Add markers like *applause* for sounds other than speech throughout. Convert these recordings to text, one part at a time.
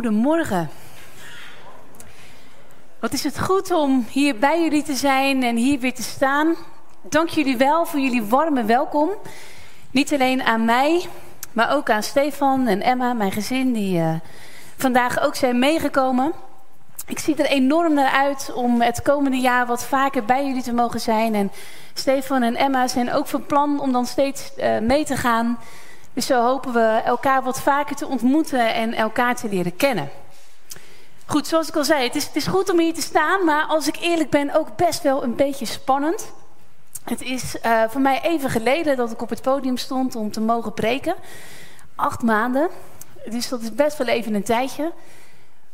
Goedemorgen. Wat is het goed om hier bij jullie te zijn en hier weer te staan. Dank jullie wel voor jullie warme welkom. Niet alleen aan mij, maar ook aan Stefan en Emma, mijn gezin, die uh, vandaag ook zijn meegekomen. Ik zie er enorm naar uit om het komende jaar wat vaker bij jullie te mogen zijn. En Stefan en Emma zijn ook van plan om dan steeds uh, mee te gaan dus zo hopen we elkaar wat vaker te ontmoeten en elkaar te leren kennen. Goed, zoals ik al zei, het is, het is goed om hier te staan, maar als ik eerlijk ben ook best wel een beetje spannend. Het is uh, voor mij even geleden dat ik op het podium stond om te mogen preken. Acht maanden, dus dat is best wel even een tijdje.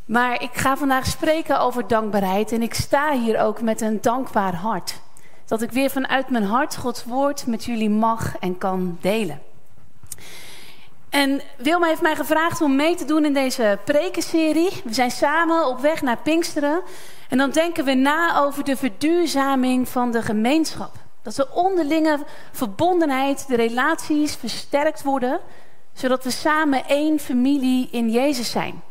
Maar ik ga vandaag spreken over dankbaarheid en ik sta hier ook met een dankbaar hart. Dat ik weer vanuit mijn hart Gods woord met jullie mag en kan delen. En Wilma heeft mij gevraagd om mee te doen in deze prekenserie. We zijn samen op weg naar Pinksteren. En dan denken we na over de verduurzaming van de gemeenschap. Dat de onderlinge verbondenheid, de relaties versterkt worden. Zodat we samen één familie in Jezus zijn.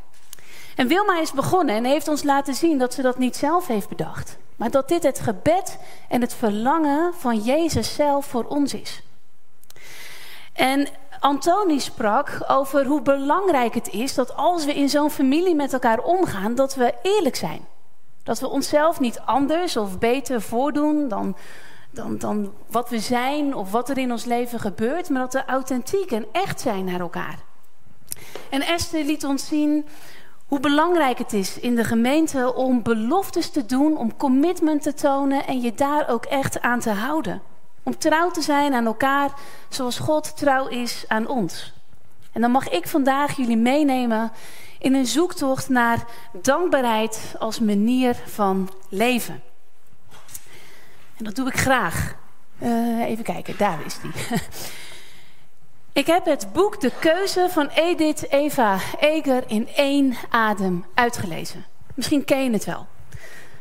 En Wilma is begonnen en heeft ons laten zien dat ze dat niet zelf heeft bedacht. Maar dat dit het gebed en het verlangen van Jezus zelf voor ons is. En Antoni sprak over hoe belangrijk het is dat als we in zo'n familie met elkaar omgaan, dat we eerlijk zijn. Dat we onszelf niet anders of beter voordoen dan, dan, dan wat we zijn of wat er in ons leven gebeurt, maar dat we authentiek en echt zijn naar elkaar. En Esther liet ons zien hoe belangrijk het is in de gemeente om beloftes te doen, om commitment te tonen en je daar ook echt aan te houden. Om trouw te zijn aan elkaar zoals God trouw is aan ons. En dan mag ik vandaag jullie meenemen in een zoektocht naar dankbaarheid als manier van leven. En dat doe ik graag. Uh, even kijken, daar is die. *laughs* ik heb het boek De Keuze van Edith Eva Eger in één adem uitgelezen. Misschien ken je het wel.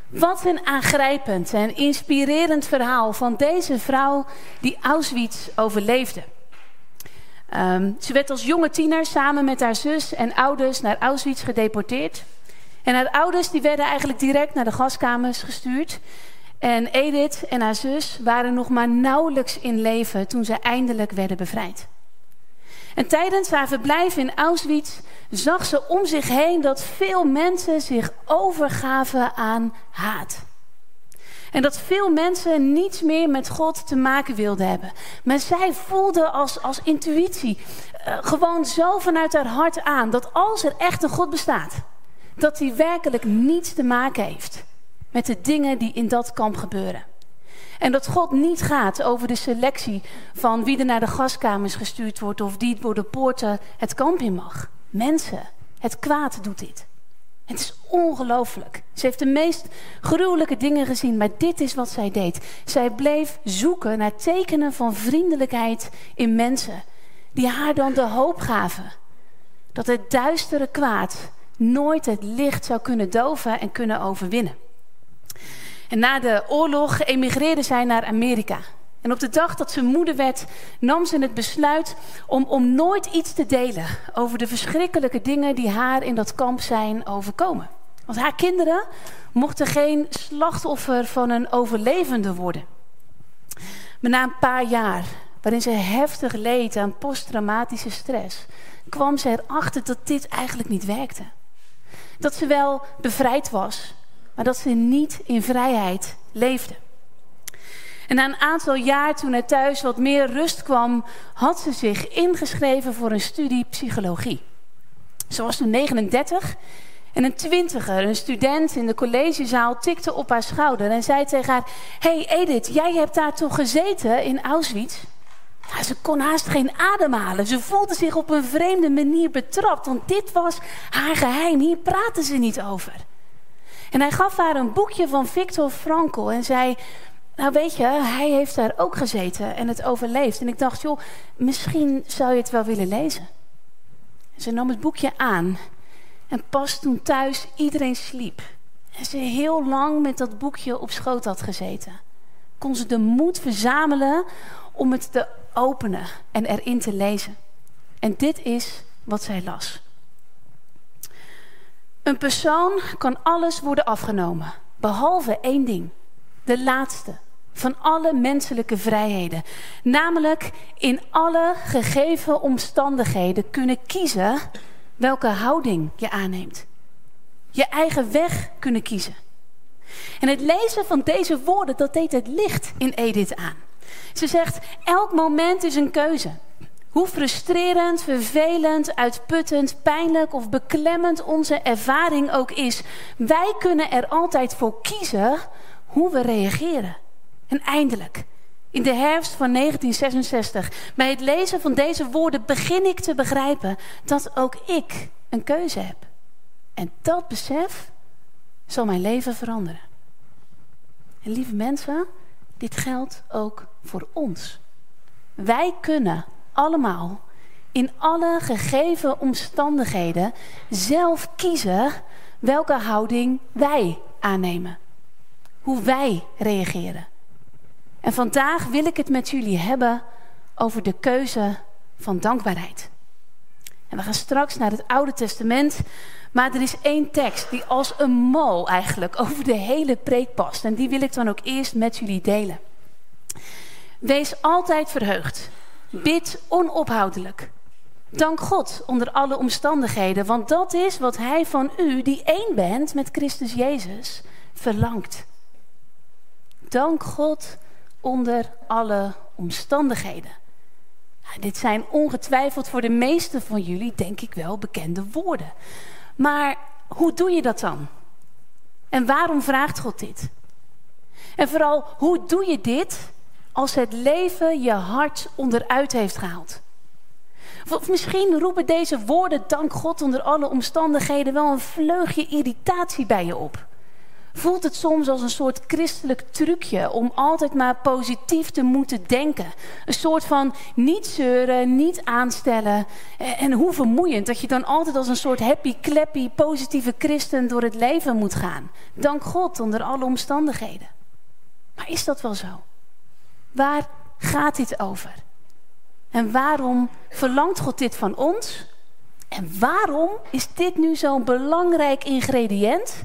Wat een aangrijpend en inspirerend verhaal van deze vrouw die Auschwitz overleefde. Um, ze werd als jonge tiener samen met haar zus en ouders naar Auschwitz gedeporteerd. En haar ouders die werden eigenlijk direct naar de gaskamers gestuurd. En Edith en haar zus waren nog maar nauwelijks in leven toen ze eindelijk werden bevrijd. En tijdens haar verblijf in Auschwitz zag ze om zich heen dat veel mensen zich overgaven aan haat. En dat veel mensen niets meer met God te maken wilden hebben. Maar zij voelde als, als intuïtie uh, gewoon zo vanuit haar hart aan dat als er echt een God bestaat, dat hij werkelijk niets te maken heeft met de dingen die in dat kamp gebeuren. En dat God niet gaat over de selectie van wie er naar de gaskamers gestuurd wordt of die door de poorten het kamp in mag. Mensen, het kwaad doet dit. Het is ongelooflijk. Ze heeft de meest gruwelijke dingen gezien, maar dit is wat zij deed. Zij bleef zoeken naar tekenen van vriendelijkheid in mensen, die haar dan de hoop gaven dat het duistere kwaad nooit het licht zou kunnen doven en kunnen overwinnen. En na de oorlog emigreerde zij naar Amerika. En op de dag dat ze moeder werd, nam ze het besluit om, om nooit iets te delen over de verschrikkelijke dingen die haar in dat kamp zijn overkomen. Want haar kinderen mochten geen slachtoffer van een overlevende worden. Maar na een paar jaar, waarin ze heftig leed aan posttraumatische stress, kwam ze erachter dat dit eigenlijk niet werkte. Dat ze wel bevrijd was, maar dat ze niet in vrijheid leefde. En na een aantal jaar, toen er thuis wat meer rust kwam, had ze zich ingeschreven voor een studie psychologie. Ze was toen 39 en een twintiger, een student in de collegezaal, tikte op haar schouder en zei tegen haar: Hey Edith, jij hebt daar toch gezeten in Auschwitz? Ze kon haast geen ademhalen. Ze voelde zich op een vreemde manier betrapt, want dit was haar geheim. Hier praten ze niet over. En hij gaf haar een boekje van Viktor Frankl en zei... Nou weet je, hij heeft daar ook gezeten en het overleefd. En ik dacht, joh, misschien zou je het wel willen lezen. Ze nam het boekje aan. En pas toen thuis iedereen sliep. En ze heel lang met dat boekje op schoot had gezeten. Kon ze de moed verzamelen om het te openen en erin te lezen. En dit is wat zij las. Een persoon kan alles worden afgenomen, behalve één ding. De laatste van alle menselijke vrijheden. Namelijk in alle gegeven omstandigheden kunnen kiezen welke houding je aanneemt. Je eigen weg kunnen kiezen. En het lezen van deze woorden, dat deed het licht in Edith aan. Ze zegt, elk moment is een keuze. Hoe frustrerend, vervelend, uitputtend, pijnlijk of beklemmend onze ervaring ook is, wij kunnen er altijd voor kiezen hoe we reageren. En eindelijk, in de herfst van 1966, bij het lezen van deze woorden begin ik te begrijpen dat ook ik een keuze heb. En dat besef zal mijn leven veranderen. En lieve mensen, dit geldt ook voor ons. Wij kunnen allemaal in alle gegeven omstandigheden zelf kiezen welke houding wij aannemen. Hoe wij reageren. En vandaag wil ik het met jullie hebben over de keuze van dankbaarheid. En we gaan straks naar het Oude Testament. Maar er is één tekst die als een mal eigenlijk *laughs* over de hele preek past. En die wil ik dan ook eerst met jullie delen. Wees altijd verheugd. Bid onophoudelijk. Dank God onder alle omstandigheden, want dat is wat Hij van u, die één bent met Christus Jezus, verlangt. Dank God onder alle omstandigheden. Dit zijn ongetwijfeld voor de meesten van jullie, denk ik wel, bekende woorden. Maar hoe doe je dat dan? En waarom vraagt God dit? En vooral, hoe doe je dit als het leven je hart onderuit heeft gehaald? Of misschien roepen deze woorden, dank God onder alle omstandigheden, wel een vleugje irritatie bij je op voelt het soms als een soort christelijk trucje om altijd maar positief te moeten denken. Een soort van niet zeuren, niet aanstellen. En hoe vermoeiend dat je dan altijd als een soort happy, clappy, positieve christen door het leven moet gaan. Dank God onder alle omstandigheden. Maar is dat wel zo? Waar gaat dit over? En waarom verlangt God dit van ons? En waarom is dit nu zo'n belangrijk ingrediënt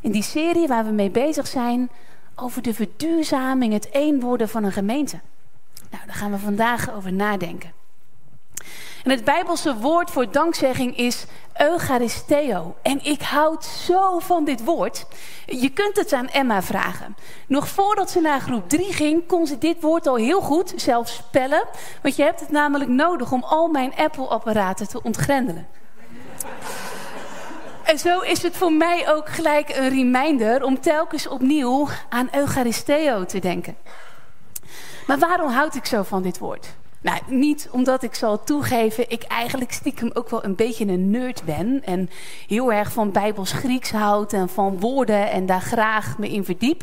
in die serie waar we mee bezig zijn over de verduurzaming, het eenworden van een gemeente. Nou, daar gaan we vandaag over nadenken. En het Bijbelse woord voor dankzegging is Eucharisteo. En ik houd zo van dit woord. Je kunt het aan Emma vragen. Nog voordat ze naar groep 3 ging, kon ze dit woord al heel goed zelf spellen. Want je hebt het namelijk nodig om al mijn Apple-apparaten te ontgrendelen. En zo is het voor mij ook gelijk een reminder om telkens opnieuw aan Eucharisteo te denken. Maar waarom houd ik zo van dit woord? Nou, niet omdat ik zal toegeven, ik eigenlijk stiekem ook wel een beetje een nerd ben. En heel erg van Bijbels Grieks houd en van woorden en daar graag me in verdiep.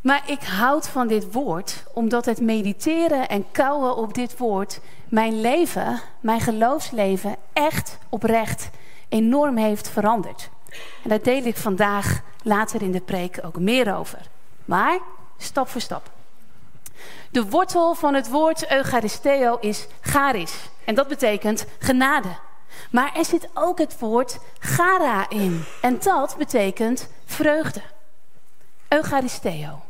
Maar ik houd van dit woord omdat het mediteren en kouwen op dit woord mijn leven, mijn geloofsleven echt oprecht enorm heeft veranderd. En daar deel ik vandaag later in de preek ook meer over. Maar stap voor stap. De wortel van het woord Eucharisteo is charis. En dat betekent genade. Maar er zit ook het woord gara in. En dat betekent vreugde. Eucharisteo.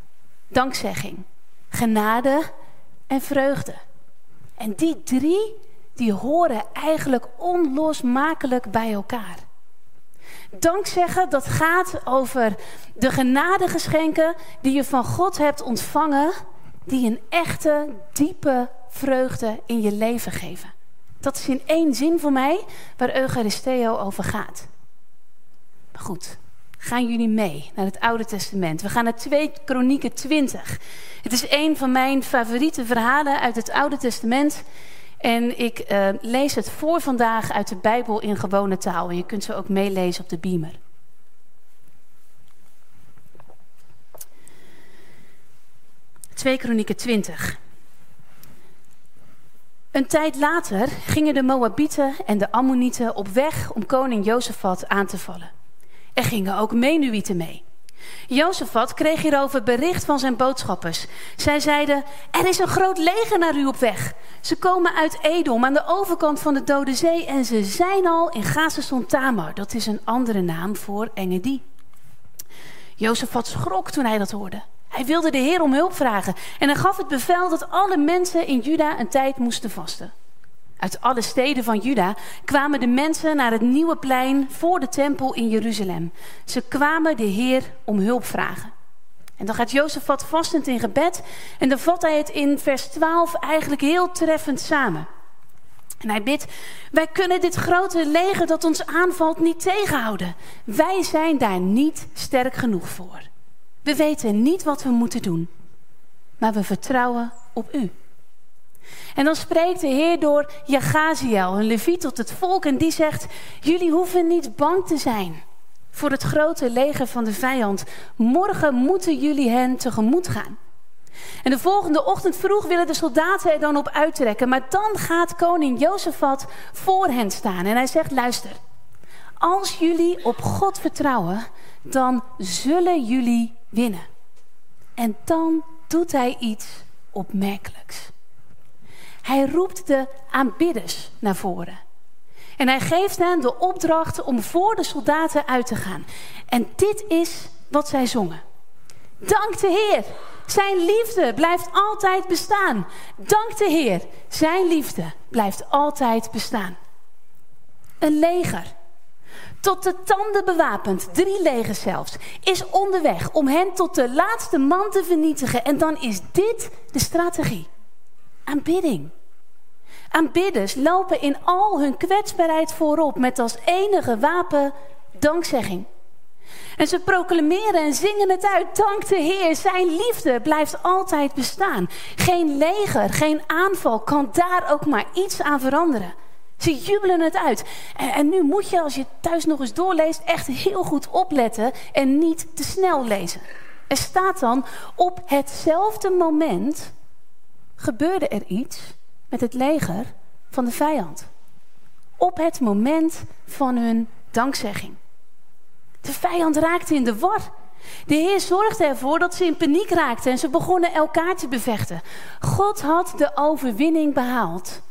Dankzegging. Genade en vreugde. En die drie die horen eigenlijk onlosmakelijk bij elkaar. Dankzeggen, dat gaat over de genadegeschenken die je van God hebt ontvangen, die een echte, diepe vreugde in je leven geven. Dat is in één zin voor mij waar Eucharisteo over gaat. Maar goed, gaan jullie mee naar het Oude Testament. We gaan naar 2 Kronieken 20. Het is een van mijn favoriete verhalen uit het Oude Testament. En ik uh, lees het voor vandaag uit de Bijbel in gewone taal. Je kunt ze ook meelezen op de beamer. Twee Kronieken 20. Een tijd later gingen de Moabieten en de Ammonieten op weg om koning Jozefat aan te vallen. Er gingen ook Menuïten mee. Jozefat kreeg hierover bericht van zijn boodschappers. Zij zeiden, er is een groot leger naar u op weg. Ze komen uit Edom aan de overkant van de Dode Zee en ze zijn al in Gazason Tamar. Dat is een andere naam voor Engedi. Jozefat schrok toen hij dat hoorde. Hij wilde de Heer om hulp vragen en hij gaf het bevel dat alle mensen in Juda een tijd moesten vasten. Uit alle steden van Juda kwamen de mensen naar het nieuwe plein voor de tempel in Jeruzalem. Ze kwamen de Heer om hulp vragen. En dan gaat Jozefat vastend in gebed en dan vat hij het in vers 12 eigenlijk heel treffend samen. En hij bidt, wij kunnen dit grote leger dat ons aanvalt niet tegenhouden. Wij zijn daar niet sterk genoeg voor. We weten niet wat we moeten doen, maar we vertrouwen op u. En dan spreekt de Heer door Jagaziel, een leviet tot het volk, en die zegt: Jullie hoeven niet bang te zijn voor het grote leger van de vijand. Morgen moeten jullie hen tegemoet gaan. En de volgende ochtend vroeg willen de soldaten er dan op uittrekken. Maar dan gaat koning Jozefat voor hen staan. En hij zegt, luister. Als jullie op God vertrouwen, dan zullen jullie winnen. En dan doet hij iets opmerkelijks. Hij roept de aanbidders naar voren. En hij geeft hen de opdracht om voor de soldaten uit te gaan. En dit is wat zij zongen. Dank de Heer. Zijn liefde blijft altijd bestaan. Dank de Heer. Zijn liefde blijft altijd bestaan. Een leger, tot de tanden bewapend, drie legers zelfs, is onderweg om hen tot de laatste man te vernietigen. En dan is dit de strategie. Aanbidding. Aanbidders lopen in al hun kwetsbaarheid voorop met als enige wapen dankzegging. En ze proclameren en zingen het uit. Dank de Heer, zijn liefde blijft altijd bestaan. Geen leger, geen aanval kan daar ook maar iets aan veranderen. Ze jubelen het uit. En, en, nu moet je, als je thuis nog eens doorleest, echt heel goed opletten en niet te snel lezen. Er staat dan, op hetzelfde moment gebeurde er iets met het leger van de vijand. Op het moment van hun dankzegging. De vijand raakte in de war. De Heer zorgde ervoor dat ze in paniek raakten en ze begonnen elkaar te bevechten. God had de overwinning behaald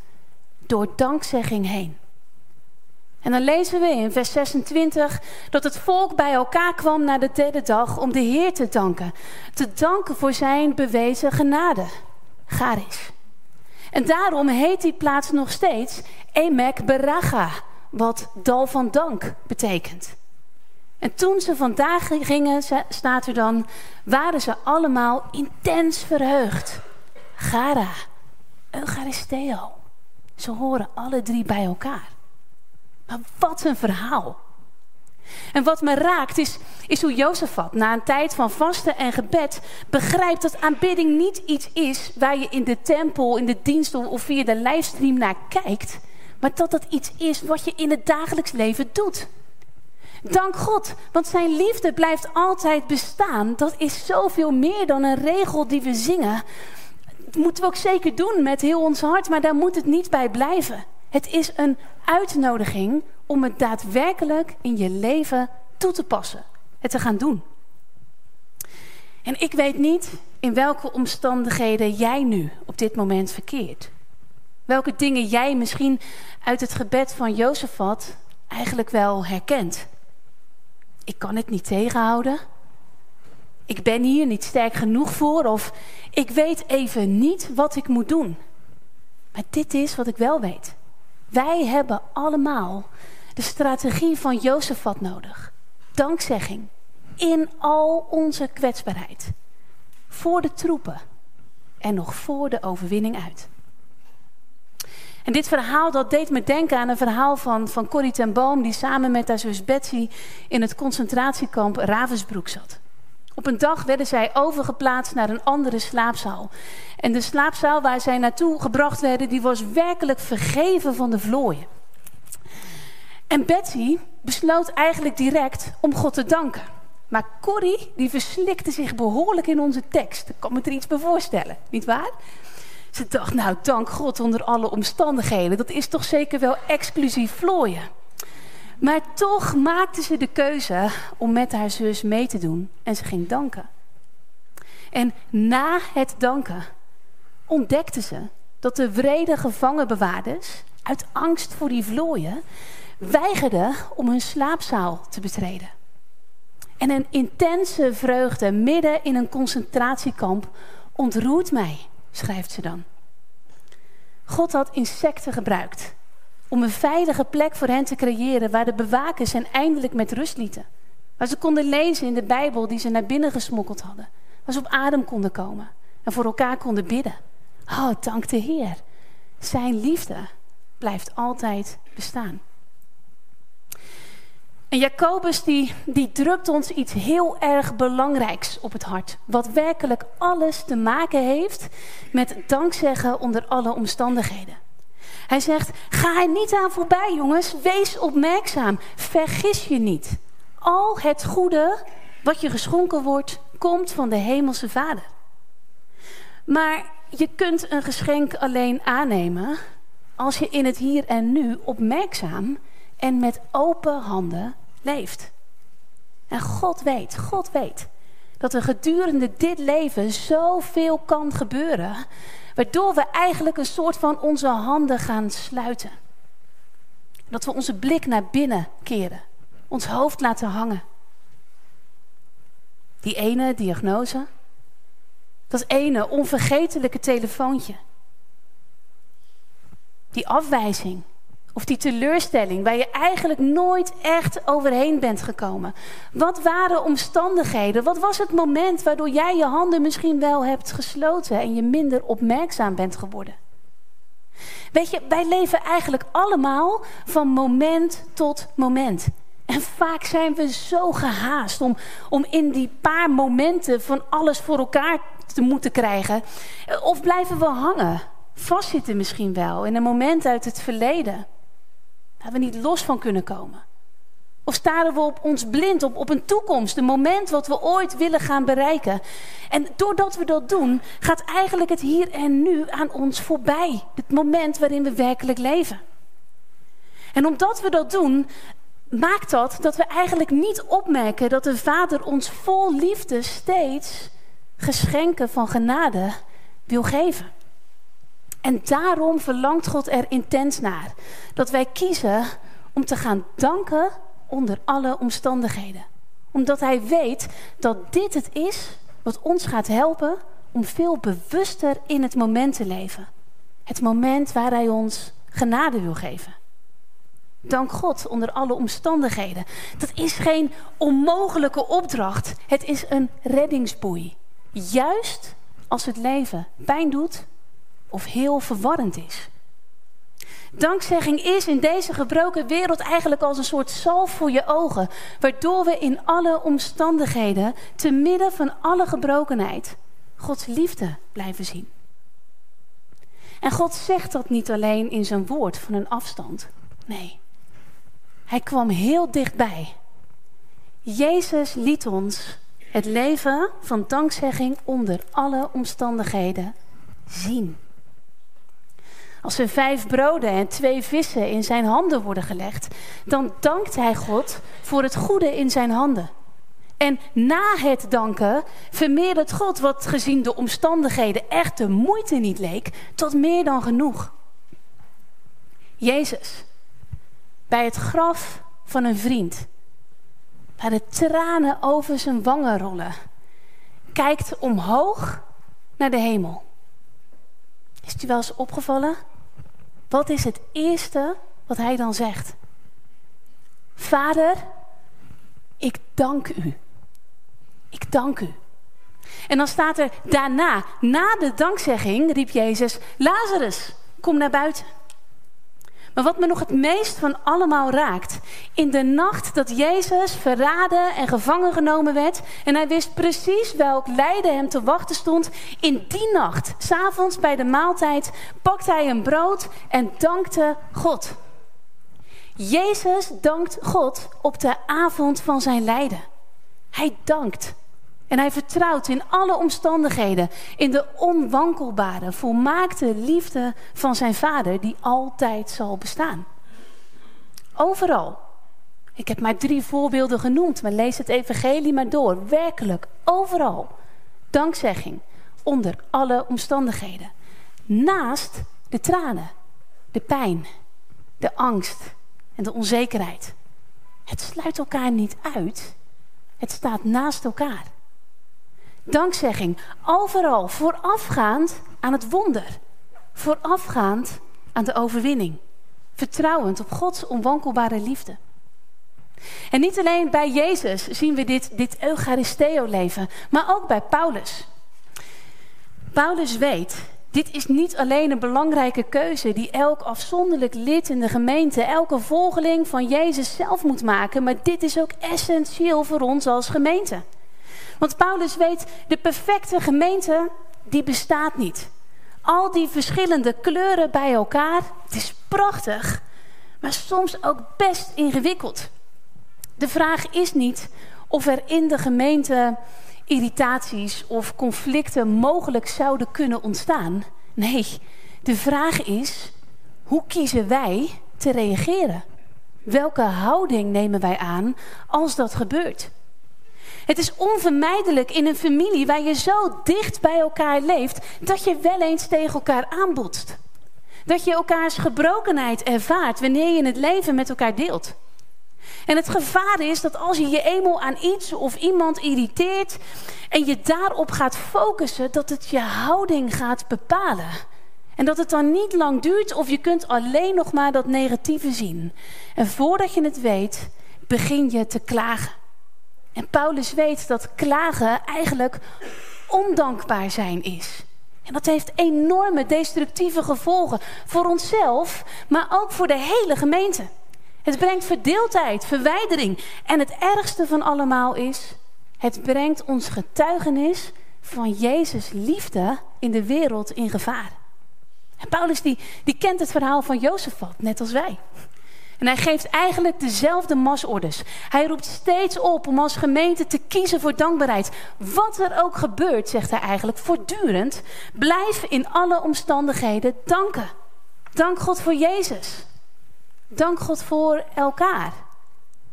door dankzegging heen. En dan lezen we in vers 26 dat het volk bij elkaar kwam na de derde dag om de Heer te danken. Te danken voor zijn bewezen genade. Garis. En daarom heet die plaats nog steeds Emek Beraga, wat dal van dank betekent. En toen ze vandaag gingen, staat er dan, waren ze allemaal intens verheugd. Gara, Eucharisteo. Ze horen alle drie bij elkaar. Maar wat een verhaal. En wat me raakt is, is hoe Jozefat na een tijd van vasten en gebed begrijpt dat aanbidding niet iets is waar je in de tempel, in de dienst of via de livestream naar kijkt. Maar dat dat iets is wat je in het dagelijks leven doet. Dank God, want zijn liefde blijft altijd bestaan. Dat is zoveel meer dan een regel die we zingen. Moeten we ook zeker doen met heel ons hart, maar daar moet het niet bij blijven. Het is een uitnodiging om het daadwerkelijk in je leven toe te passen. Het te gaan doen. En ik weet niet in welke omstandigheden jij nu op dit moment verkeert. Welke dingen jij misschien uit het gebed van Jozefat eigenlijk wel herkent. Ik kan het niet tegenhouden. Ik ben hier niet sterk genoeg voor of ik weet even niet wat ik moet doen. Maar dit is wat ik wel weet. Wij hebben allemaal de strategie van Jozefat nodig. Dankzegging in al onze kwetsbaarheid. Voor de troepen en nog voor de overwinning uit. En dit verhaal dat deed me denken aan een verhaal van, van Corrie ten Boom... die samen met haar zus Betsy in het concentratiekamp Ravensbrück zat. Op een dag werden zij overgeplaatst naar een andere slaapzaal. En de slaapzaal waar zij naartoe gebracht werden... die was werkelijk vergeven van de vlooien. En Betsy besloot eigenlijk direct om God te danken. Maar Corrie, die verslikte zich behoorlijk in onze tekst. Ik kan me er iets bij voorstellen, niet waar? Ze dacht, nou, dank God onder alle omstandigheden. Dat is toch zeker wel exclusief vlooien. Maar toch maakte ze de keuze om met haar zus mee te doen en ze ging danken. En na het danken ontdekte ze dat de wrede gevangenbewaarders uit angst voor die vlooien weigerden om hun slaapzaal te betreden. En een intense vreugde midden in een concentratiekamp ontroert mij, schrijft ze dan. God had insecten gebruikt om een veilige plek voor hen te creëren waar de bewakers hen eindelijk met rust lieten. Waar ze konden lezen in de Bijbel die ze naar binnen gesmokkeld hadden. Waar ze op adem konden komen en voor elkaar konden bidden. Oh, dank de Heer. Zijn liefde blijft altijd bestaan. En Jacobus die, die drukt ons iets heel erg belangrijks op het hart. Wat werkelijk alles te maken heeft met dankzeggen onder alle omstandigheden. Hij zegt, ga er niet aan voorbij jongens, wees opmerkzaam, vergis je niet. Al het goede wat je geschonken wordt, komt van de hemelse vader. Maar je kunt een geschenk alleen aannemen als je in het hier en nu opmerkzaam en met open handen leeft. En God weet, God weet dat er gedurende dit leven zoveel kan gebeuren, waardoor we eigenlijk een soort van onze handen gaan sluiten. Dat we onze blik naar binnen keren, ons hoofd laten hangen. Die ene diagnose, dat ene onvergetelijke telefoontje, die afwijzing, of die teleurstelling waar je eigenlijk nooit echt overheen bent gekomen. Wat waren omstandigheden? Wat was het moment waardoor jij je handen misschien wel hebt gesloten en je minder opmerkzaam bent geworden? Weet je, wij leven eigenlijk allemaal van moment tot moment. En vaak zijn we zo gehaast om, om in die paar momenten van alles voor elkaar te moeten krijgen. Of blijven we hangen, vastzitten misschien wel in een moment uit het verleden. Waar we niet los van kunnen komen. Of staren we op ons blind, op, op een toekomst, een moment wat we ooit willen gaan bereiken. En doordat we dat doen, gaat eigenlijk het hier en nu aan ons voorbij. Het moment waarin we werkelijk leven. En omdat we dat doen, maakt dat dat we eigenlijk niet opmerken dat de Vader ons vol liefde steeds geschenken van genade wil geven. En daarom verlangt God er intens naar. Dat wij kiezen om te gaan danken onder alle omstandigheden. Omdat Hij weet dat dit het is wat ons gaat helpen om veel bewuster in het moment te leven. Het moment waar Hij ons genade wil geven. Dank God onder alle omstandigheden. Dat is geen onmogelijke opdracht. Het is een reddingsboei. Juist als het leven pijn doet of heel verwarrend is. Dankzegging is in deze gebroken wereld eigenlijk als een soort zalf voor je ogen, waardoor we in alle omstandigheden, te midden van alle gebrokenheid, Gods liefde blijven zien. En God zegt dat niet alleen in zijn woord van een afstand. Nee, hij kwam heel dichtbij. Jezus liet ons het leven van dankzegging onder alle omstandigheden zien. Als er vijf broden en twee vissen in zijn handen worden gelegd, dan dankt hij God voor het goede in zijn handen. En na het danken vermeerdert God wat gezien de omstandigheden echt de moeite niet leek, tot meer dan genoeg. Jezus, bij het graf van een vriend, waar de tranen over zijn wangen rollen, kijkt omhoog naar de hemel. Is het u wel eens opgevallen? Wat is het eerste wat hij dan zegt? Vader, ik dank u. Ik dank u. En dan staat er daarna, na de dankzegging, riep Jezus, Lazarus, kom naar buiten. Maar wat me nog het meest van allemaal raakt, in de nacht dat Jezus verraden en gevangen genomen werd en hij wist precies welk lijden hem te wachten stond, in die nacht, s'avonds bij de maaltijd, pakte hij een brood en dankte God. Jezus dankt God op de avond van zijn lijden. Hij dankt. En hij vertrouwt in alle omstandigheden in de onwankelbare, volmaakte liefde van zijn vader die altijd zal bestaan. Overal, Ik heb maar drie voorbeelden genoemd, maar lees het evangelie maar door. Werkelijk, overal. Dankzegging, onder alle omstandigheden. Naast de tranen, de pijn, de angst en de onzekerheid. Het sluit elkaar niet uit. Het staat naast elkaar. Dankzegging, overal, voorafgaand aan het wonder. Voorafgaand aan de overwinning. Vertrouwend op Gods onwankelbare liefde. En niet alleen bij Jezus zien we dit, dit Eucharisteo-leven, maar ook bij Paulus. Paulus weet, dit is niet alleen een belangrijke keuze die elk afzonderlijk lid in de gemeente, elke volgeling van Jezus zelf moet maken, maar dit is ook essentieel voor ons als gemeente. Want Paulus weet, de perfecte gemeente, die bestaat niet. Al die verschillende kleuren bij elkaar, het is prachtig, maar soms ook best ingewikkeld. De vraag is niet of er in de gemeente irritaties of conflicten mogelijk zouden kunnen ontstaan. Nee, de vraag is, hoe kiezen wij te reageren? Welke houding nemen wij aan als dat gebeurt? Het is onvermijdelijk in een familie waar je zo dicht bij elkaar leeft dat je wel eens tegen elkaar aanbotst. Dat je elkaars gebrokenheid ervaart wanneer je het leven met elkaar deelt. En het gevaar is dat als je je eenmaal aan iets of iemand irriteert en je daarop gaat focussen, dat het je houding gaat bepalen. En dat het dan niet lang duurt of je kunt alleen nog maar dat negatieve zien. En voordat je het weet, begin je te klagen. En Paulus weet dat klagen eigenlijk ondankbaar zijn is. En dat heeft enorme destructieve gevolgen voor onszelf, maar ook voor de hele gemeente. Het brengt verdeeldheid, verwijdering. En het ergste van allemaal is, het brengt ons getuigenis van Jezus' liefde in de wereld in gevaar. En Paulus die, die kent het verhaal van Jozefat, net als wij. En hij geeft eigenlijk dezelfde masorders. Hij roept steeds op om als gemeente te kiezen voor dankbaarheid. Wat er ook gebeurt, zegt hij eigenlijk voortdurend, blijf in alle omstandigheden danken. Dank God voor Jezus. Dank God voor elkaar.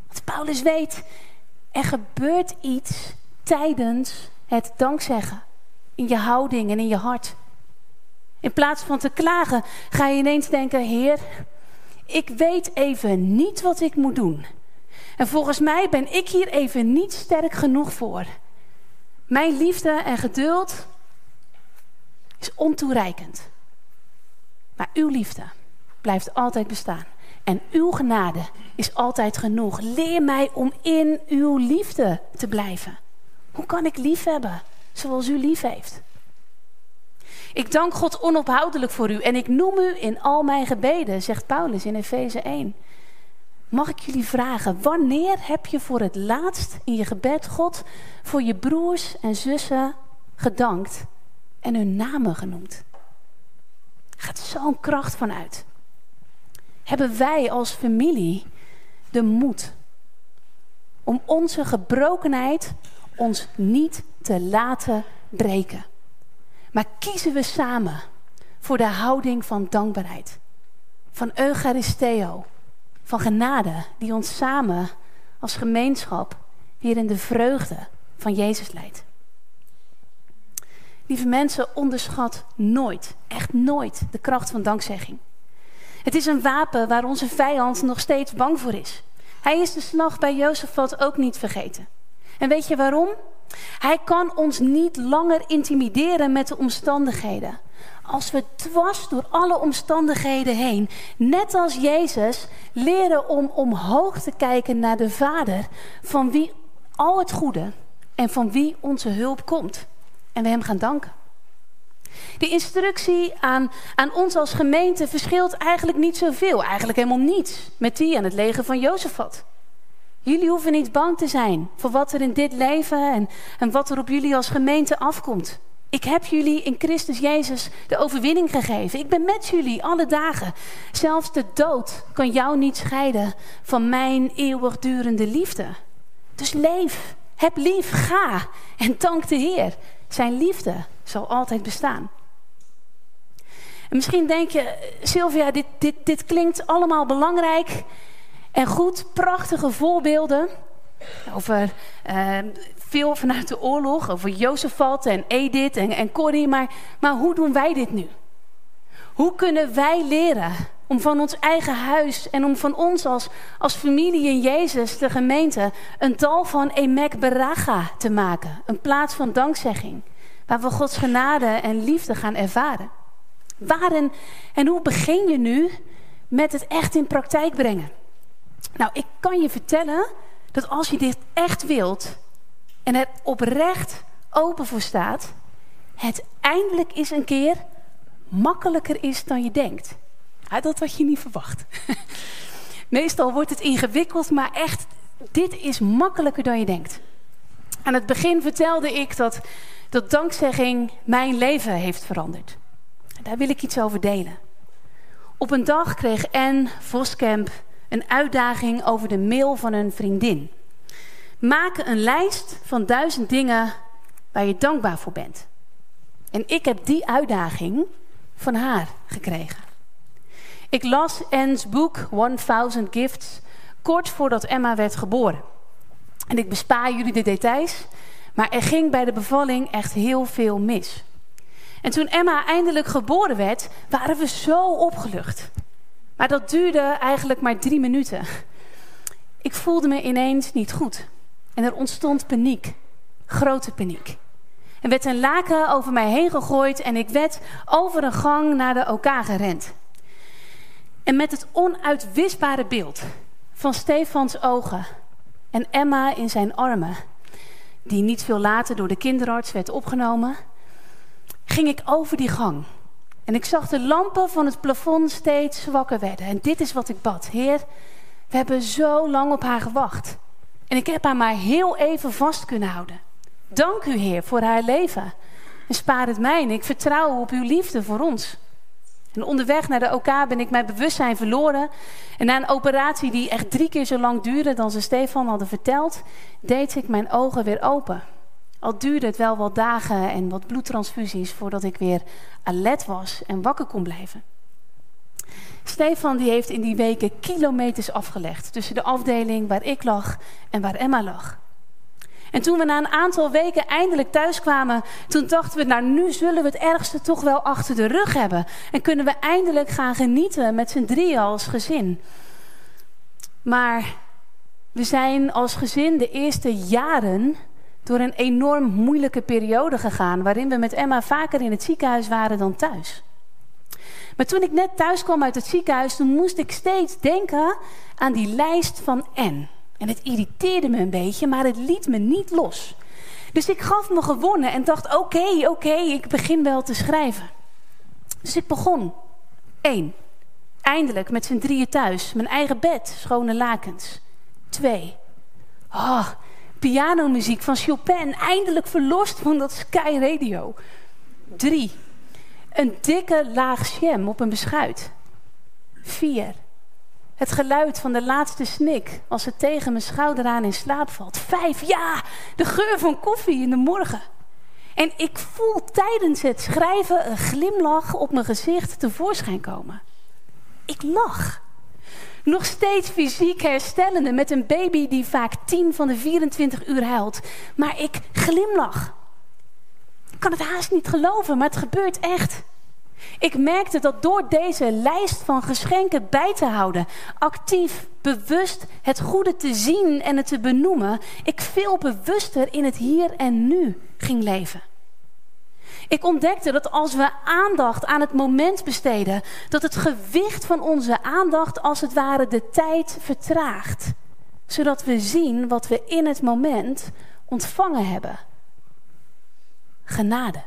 Want Paulus weet, er gebeurt iets tijdens het dankzeggen. In je houding en in je hart. In plaats van te klagen, ga je ineens denken: Heer, ik weet even niet wat ik moet doen. En volgens mij ben ik hier even niet sterk genoeg voor. Mijn liefde en geduld is ontoereikend. Maar uw liefde blijft altijd bestaan. En uw genade is altijd genoeg. Leer mij om in uw liefde te blijven. Hoe kan ik lief hebben zoals u lief heeft? Ik dank God onophoudelijk voor u en ik noem u in al mijn gebeden, zegt Paulus in Efeze 1. Mag ik jullie vragen, wanneer heb je voor het laatst in je gebed God voor je broers en zussen gedankt en hun namen genoemd? Er gaat zo'n kracht van uit hebben wij als familie de moed om onze gebrokenheid ons niet te laten breken. Maar kiezen we samen voor de houding van dankbaarheid, van Eucharisteo, van genade, die ons samen als gemeenschap weer in de vreugde van Jezus leidt. Lieve mensen, onderschat nooit, echt nooit, de kracht van dankzegging. Het is een wapen waar onze vijand nog steeds bang voor is. Hij is de slag bij Jozefat ook niet vergeten. En weet je waarom? Hij kan ons niet langer intimideren met de omstandigheden. Als we dwars door alle omstandigheden heen, net als Jezus, leren om omhoog te kijken naar de Vader, van wie al het goede en van wie onze hulp komt. En we hem gaan danken. De instructie aan, aan ons als gemeente verschilt eigenlijk niet zoveel. Eigenlijk helemaal niets met die aan het leger van Jozefat. Jullie hoeven niet bang te zijn voor wat er in dit leven en, en wat er op jullie als gemeente afkomt. Ik heb jullie in Christus Jezus de overwinning gegeven. Ik ben met jullie alle dagen. Zelfs de dood kan jou niet scheiden van mijn eeuwigdurende liefde. Dus leef, heb lief, ga en dank de Heer. Zijn liefde zal altijd bestaan. En misschien denk je, Sylvia, dit, dit, dit klinkt allemaal belangrijk. En goed, prachtige voorbeelden over uh, veel vanuit de oorlog, over Jozefat en Edith en, en Corrie. Maar, maar hoe doen wij dit nu? Hoe kunnen wij leren om van ons eigen huis en om van ons als, als familie in Jezus, de gemeente, een dal van Emek Beraga te maken? Een plaats van dankzegging, waar we Gods genade en liefde gaan ervaren. Waar en hoe begin je nu met het echt in praktijk brengen? Nou, ik kan je vertellen dat als je dit echt wilt en er oprecht open voor staat, het eindelijk eens een keer makkelijker is dan je denkt. Ja, dat had je niet verwacht. *laughs* Meestal wordt het ingewikkeld, maar echt, dit is makkelijker dan je denkt. Aan het begin vertelde ik dat, dat dankzegging mijn leven heeft veranderd. Daar wil ik iets over delen. Op een dag kreeg Anne Voskamp een uitdaging over de mail van een vriendin. Maak een lijst van duizend dingen waar je dankbaar voor bent. En ik heb die uitdaging van haar gekregen. Ik las Anne's boek 1000 Gifts kort voordat Emma werd geboren. En ik bespaar jullie de details, maar er ging bij de bevalling echt heel veel mis. En toen Emma eindelijk geboren werd, waren we zo opgelucht. Maar dat duurde eigenlijk maar drie minuten. Ik voelde me ineens niet goed. En er ontstond paniek. Grote paniek. Er werd een laken over mij heen gegooid en ik werd over een gang naar de OK gerend. En met het onuitwisbare beeld van Stefans ogen en Emma in zijn armen, die niet veel later door de kinderarts werd opgenomen, ging ik over die gang. En ik zag de lampen van het plafond steeds zwakker werden. En dit is wat ik bad. Heer, we hebben zo lang op haar gewacht. En ik heb haar maar heel even vast kunnen houden. Dank u, Heer, voor haar leven. En spaar het mij. ik vertrouw op uw liefde voor ons. En onderweg naar de OK ben ik mijn bewustzijn verloren. En na een operatie die echt drie keer zo lang duurde dan ze Stefan hadden verteld, deed ik mijn ogen weer open. Al duurde het wel wat dagen en wat bloedtransfusies voordat ik weer alert was en wakker kon blijven. Stefan die heeft in die weken kilometers afgelegd tussen de afdeling waar ik lag en waar Emma lag. En toen we na een aantal weken eindelijk thuis kwamen, toen dachten we, nou nu zullen we het ergste toch wel achter de rug hebben. En kunnen we eindelijk gaan genieten met z'n drieën als gezin. Maar we zijn als gezin de eerste jaren door een enorm moeilijke periode gegaan, waarin we met Emma vaker in het ziekenhuis waren dan thuis. Maar toen ik net thuis kwam uit het ziekenhuis, toen moest ik steeds denken aan die lijst van N. En het irriteerde me een beetje, maar het liet me niet los. Dus ik gaf me gewonnen en dacht: oké, oké, ik begin wel te schrijven. Dus ik begon. Eén. Eindelijk met z'n drieën thuis. Mijn eigen bed, schone lakens. Twee. Ah, pianomuziek van Chopin. Eindelijk verlost van dat Sky Radio. Drie. Een dikke laag jam op een beschuit. Vier. Het geluid van de laatste snik als het tegen mijn schouder aan in slaap valt. Vijf, ja, de geur van koffie in de morgen. En ik voel tijdens het schrijven een glimlach op mijn gezicht tevoorschijn komen. Ik lach. Nog steeds fysiek herstellende met een baby die vaak 10 van de 24 uur huilt. Maar ik glimlach. Ik kan het haast niet geloven, maar het gebeurt echt. Ik merkte dat door deze lijst van geschenken bij te houden, actief, bewust het goede te zien en het te benoemen, ik veel bewuster in het hier en nu ging leven. Ik ontdekte dat als we aandacht aan het moment besteden, dat het gewicht van onze aandacht als het ware de tijd vertraagt, zodat we zien wat we in het moment ontvangen hebben. Genade.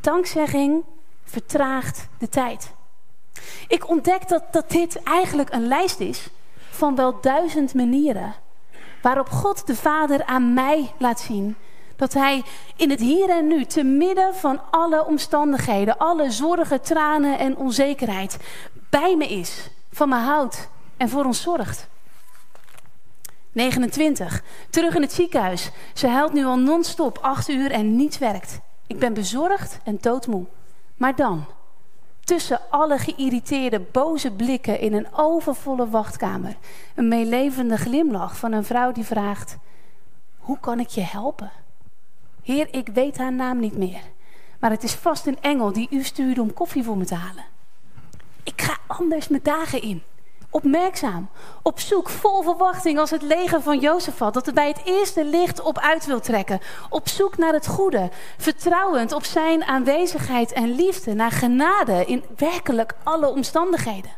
Dankzegging vertraagt de tijd. Ik ontdek dat, dat dit eigenlijk een lijst is van wel duizend manieren waarop God de Vader aan mij laat zien dat Hij in het hier en nu, te midden van alle omstandigheden, alle zorgen, tranen en onzekerheid, bij me is, van me houdt en voor ons zorgt. 29. Terug in het ziekenhuis. Ze huilt nu al non-stop, acht uur en niets werkt. Ik ben bezorgd en doodmoe. Maar dan, Tussen alle geïrriteerde, boze blikken in een overvolle wachtkamer. Een meelevende glimlach van een vrouw die vraagt: Hoe kan ik je helpen? Heer, ik weet haar naam niet meer. Maar het is vast een engel die u stuurde om koffie voor me te halen. Ik ga anders mijn dagen in. Opmerkzaam. Op zoek, vol verwachting als het leger van Jozefat. Dat het bij het eerste licht op uit wil trekken. Op zoek naar het goede. Vertrouwend op zijn aanwezigheid en liefde. Naar genade in werkelijk alle omstandigheden.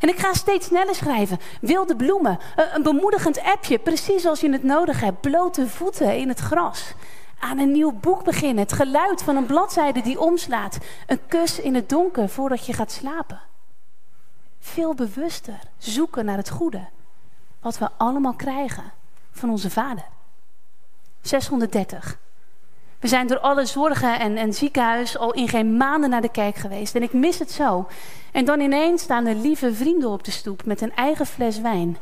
En ik ga steeds sneller schrijven. Wilde bloemen. Een bemoedigend appje. Precies als je het nodig hebt. Blote voeten in het gras aan een nieuw boek beginnen. Het geluid van een bladzijde die omslaat. Een kus in het donker voordat je gaat slapen. Veel bewuster zoeken naar het goede. Wat we allemaal krijgen van onze vader. 630. We zijn door alle zorgen en, en ziekenhuis al in geen maanden naar de kerk geweest. En ik mis het zo. En dan ineens staan er lieve vrienden op de stoep met een eigen fles wijn.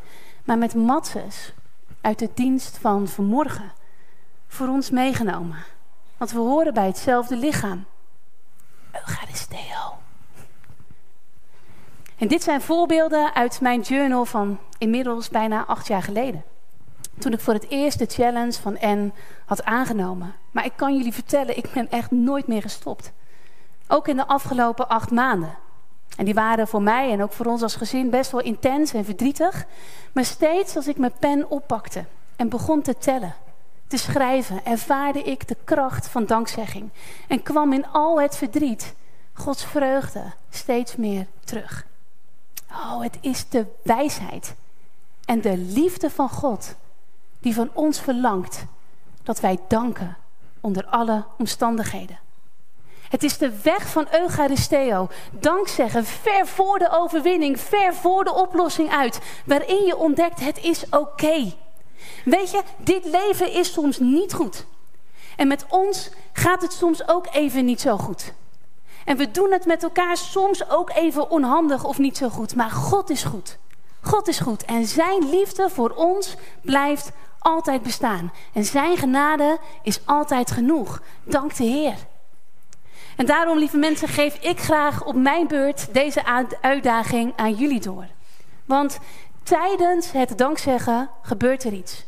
Maar met matzes uit de dienst van vanmorgen voor ons meegenomen. Want we horen bij hetzelfde lichaam. Eucharisteo. En dit zijn voorbeelden uit mijn journal van inmiddels bijna acht jaar geleden. Toen ik voor het eerst de challenge van N had aangenomen. Maar ik kan jullie vertellen, ik ben echt nooit meer gestopt. Ook in de afgelopen acht maanden. En die waren voor mij en ook voor ons als gezin best wel intens en verdrietig. Maar steeds als ik mijn pen oppakte en begon te tellen, te schrijven, ervaarde ik de kracht van dankzegging. En kwam in al het verdriet Gods vreugde steeds meer terug. Oh, het is de wijsheid en de liefde van God die van ons verlangt dat wij danken onder alle omstandigheden. Het is de weg van Eucharisteo. Dankzeggen, ver voor de overwinning, ver voor de oplossing uit. Waarin je ontdekt, het is oké. Weet je, dit leven is soms niet goed. En met ons gaat het soms ook even niet zo goed. En we doen het met elkaar soms ook even onhandig of niet zo goed. Maar God is goed. God is goed. En zijn liefde voor ons blijft altijd bestaan. En zijn genade is altijd genoeg. Dank de Heer. En daarom, lieve mensen, geef ik graag op mijn beurt deze uitdaging aan jullie door. Want tijdens het dankzeggen gebeurt er iets.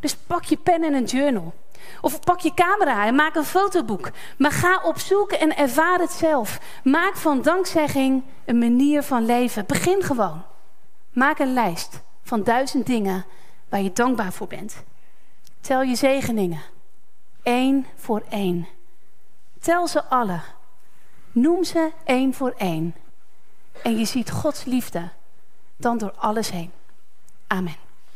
Dus pak je pen en een journal. Of pak je camera en maak een fotoboek. Maar ga op zoek en ervaar het zelf. Maak van dankzegging een manier van leven. Begin gewoon. Maak een lijst van duizend dingen waar je dankbaar voor bent. Tel je zegeningen. Eén voor één. Tel ze alle. Noem ze één voor één. En je ziet Gods liefde dan door alles heen. Amen.